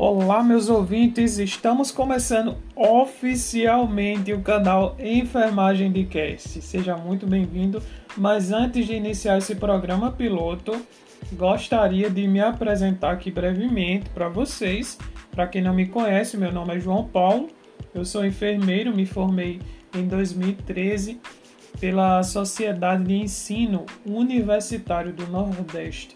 Olá, meus ouvintes, estamos começando oficialmente o canal Enfermagem de Cast. Seja muito bem-vindo, mas antes de iniciar esse programa piloto, gostaria de me apresentar aqui brevemente para vocês. Para quem não me conhece, meu nome é João Paulo, eu sou enfermeiro, me formei em 2013 pela Sociedade de Ensino Universitário do Nordeste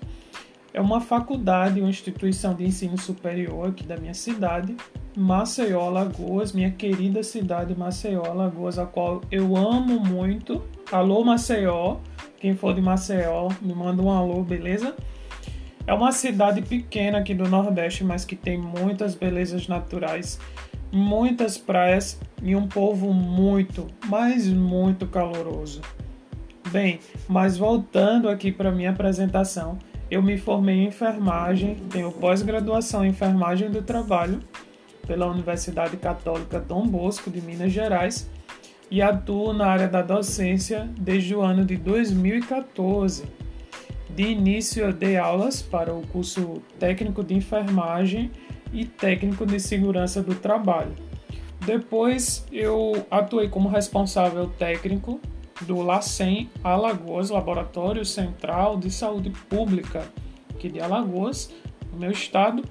é uma faculdade, uma instituição de ensino superior aqui da minha cidade, Maceió, Alagoas, minha querida cidade Maceió, Alagoas, a qual eu amo muito. Alô, Maceió. Quem for de Maceió, me manda um alô, beleza? É uma cidade pequena aqui do Nordeste, mas que tem muitas belezas naturais, muitas praias e um povo muito, mas muito caloroso. Bem, mas voltando aqui para minha apresentação, eu me formei em enfermagem, tenho pós-graduação em enfermagem do trabalho pela Universidade Católica Dom Bosco de Minas Gerais e atuo na área da docência desde o ano de 2014. De início, eu dei aulas para o curso técnico de enfermagem e técnico de segurança do trabalho. Depois, eu atuei como responsável técnico do LACEN Alagoas, Laboratório Central de Saúde Pública, aqui de Alagoas, no meu estado,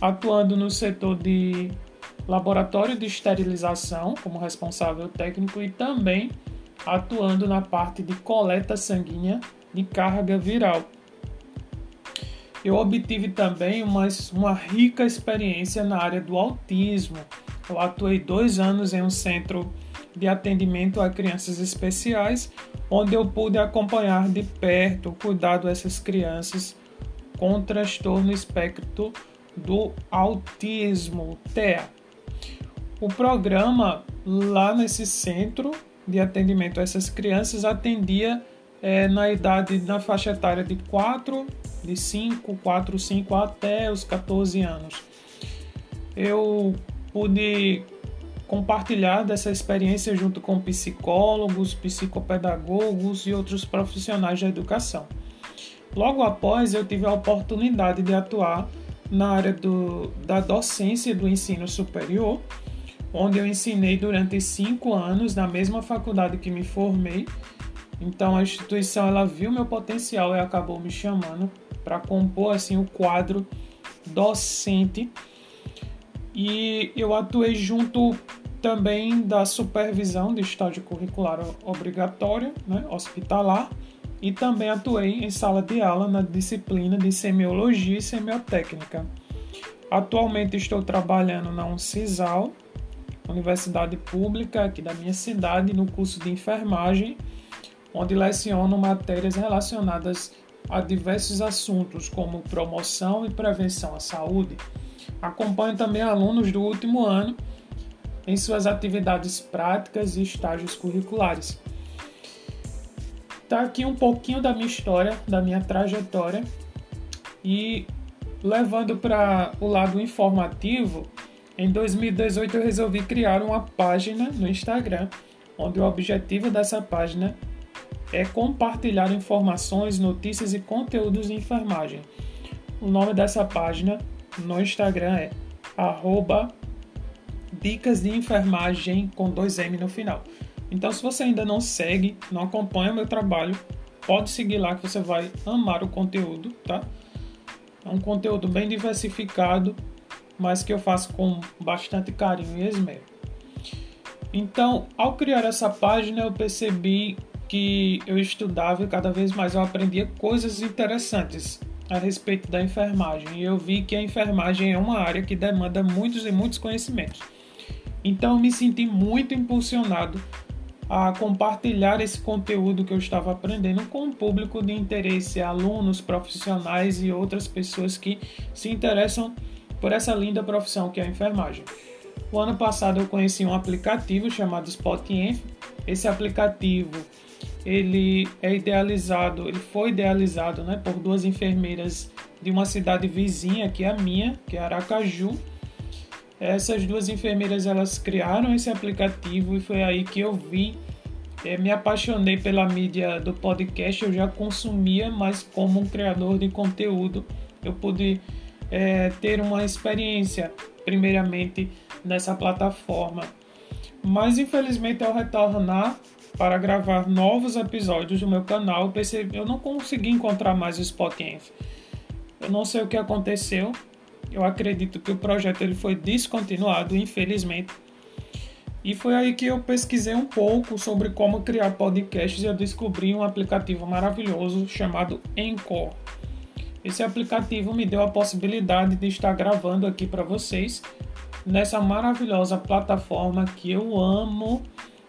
atuando no setor de laboratório de esterilização como responsável técnico e também atuando na parte de coleta sanguínea de carga viral. Eu obtive também uma, uma rica experiência na área do autismo. Eu atuei dois anos em um centro de atendimento a crianças especiais, onde eu pude acompanhar de perto o cuidado dessas crianças com transtorno espectro do autismo, TEA. O programa lá nesse centro de atendimento a essas crianças atendia é, na idade, na faixa etária de 4, de 5, 4, 5 até os 14 anos. Eu pude compartilhar dessa experiência junto com psicólogos, psicopedagogos e outros profissionais da educação. Logo após, eu tive a oportunidade de atuar na área do, da docência do ensino superior, onde eu ensinei durante cinco anos na mesma faculdade que me formei. Então a instituição ela viu meu potencial e acabou me chamando para compor assim o quadro docente e eu atuei junto também da supervisão de estágio curricular obrigatório, né, hospitalar, e também atuei em sala de aula na disciplina de semiologia e semiotécnica. Atualmente estou trabalhando na Uncisal, Universidade Pública aqui da minha cidade, no curso de enfermagem, onde leciono matérias relacionadas a diversos assuntos como promoção e prevenção à saúde. Acompanho também alunos do último ano em suas atividades práticas e estágios curriculares. Tá aqui um pouquinho da minha história, da minha trajetória e levando para o lado informativo, em 2018 eu resolvi criar uma página no Instagram, onde o objetivo dessa página é compartilhar informações, notícias e conteúdos de enfermagem. O nome dessa página no Instagram é dicas de enfermagem com dois M no final. Então, se você ainda não segue, não acompanha meu trabalho, pode seguir lá que você vai amar o conteúdo, tá? É um conteúdo bem diversificado, mas que eu faço com bastante carinho e esmero. Então, ao criar essa página, eu percebi que eu estudava e cada vez mais eu aprendia coisas interessantes a respeito da enfermagem. E eu vi que a enfermagem é uma área que demanda muitos e muitos conhecimentos. Então me senti muito impulsionado a compartilhar esse conteúdo que eu estava aprendendo com o público de interesse, alunos, profissionais e outras pessoas que se interessam por essa linda profissão que é a enfermagem. O ano passado eu conheci um aplicativo chamado SpotInf. Esse aplicativo ele é idealizado, ele foi idealizado, né, por duas enfermeiras de uma cidade vizinha que é a minha, que é Aracaju essas duas enfermeiras elas criaram esse aplicativo e foi aí que eu vi, é, me apaixonei pela mídia do podcast. Eu já consumia, mas como um criador de conteúdo, eu pude é, ter uma experiência, primeiramente, nessa plataforma. Mas infelizmente, ao retornar para gravar novos episódios do meu canal, eu percebi eu não consegui encontrar mais o Spotify. Eu não sei o que aconteceu. Eu acredito que o projeto ele foi descontinuado, infelizmente. E foi aí que eu pesquisei um pouco sobre como criar podcasts e eu descobri um aplicativo maravilhoso chamado Encore. Esse aplicativo me deu a possibilidade de estar gravando aqui para vocês nessa maravilhosa plataforma que eu amo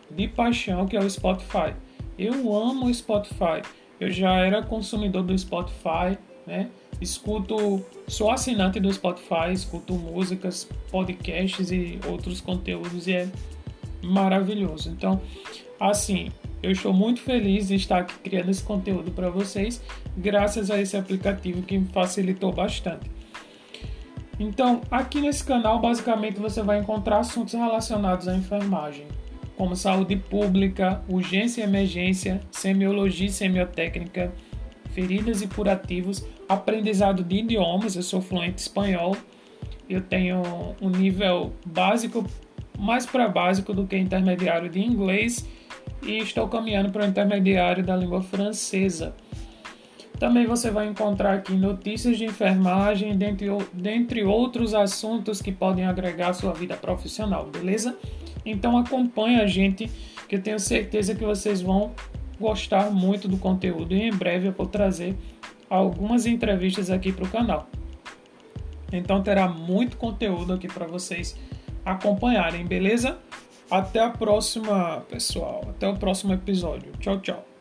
de paixão, que é o Spotify. Eu amo o Spotify. Eu já era consumidor do Spotify, né? Escuto, sou assinante do Spotify, escuto músicas, podcasts e outros conteúdos e é maravilhoso. Então, assim, eu estou muito feliz de estar aqui criando esse conteúdo para vocês, graças a esse aplicativo que me facilitou bastante. Então, aqui nesse canal, basicamente você vai encontrar assuntos relacionados à enfermagem, como saúde pública, urgência e emergência, semiologia e semiotécnica, feridas e curativos, aprendizado de idiomas. Eu sou fluente espanhol, eu tenho um nível básico, mais para básico do que intermediário de inglês e estou caminhando para o intermediário da língua francesa. Também você vai encontrar aqui notícias de enfermagem, dentre, dentre outros assuntos que podem agregar à sua vida profissional, beleza? Então acompanhe a gente, que eu tenho certeza que vocês vão gostar muito do conteúdo e em breve eu vou trazer algumas entrevistas aqui para o canal. Então terá muito conteúdo aqui para vocês acompanharem, beleza? Até a próxima, pessoal. Até o próximo episódio. Tchau, tchau.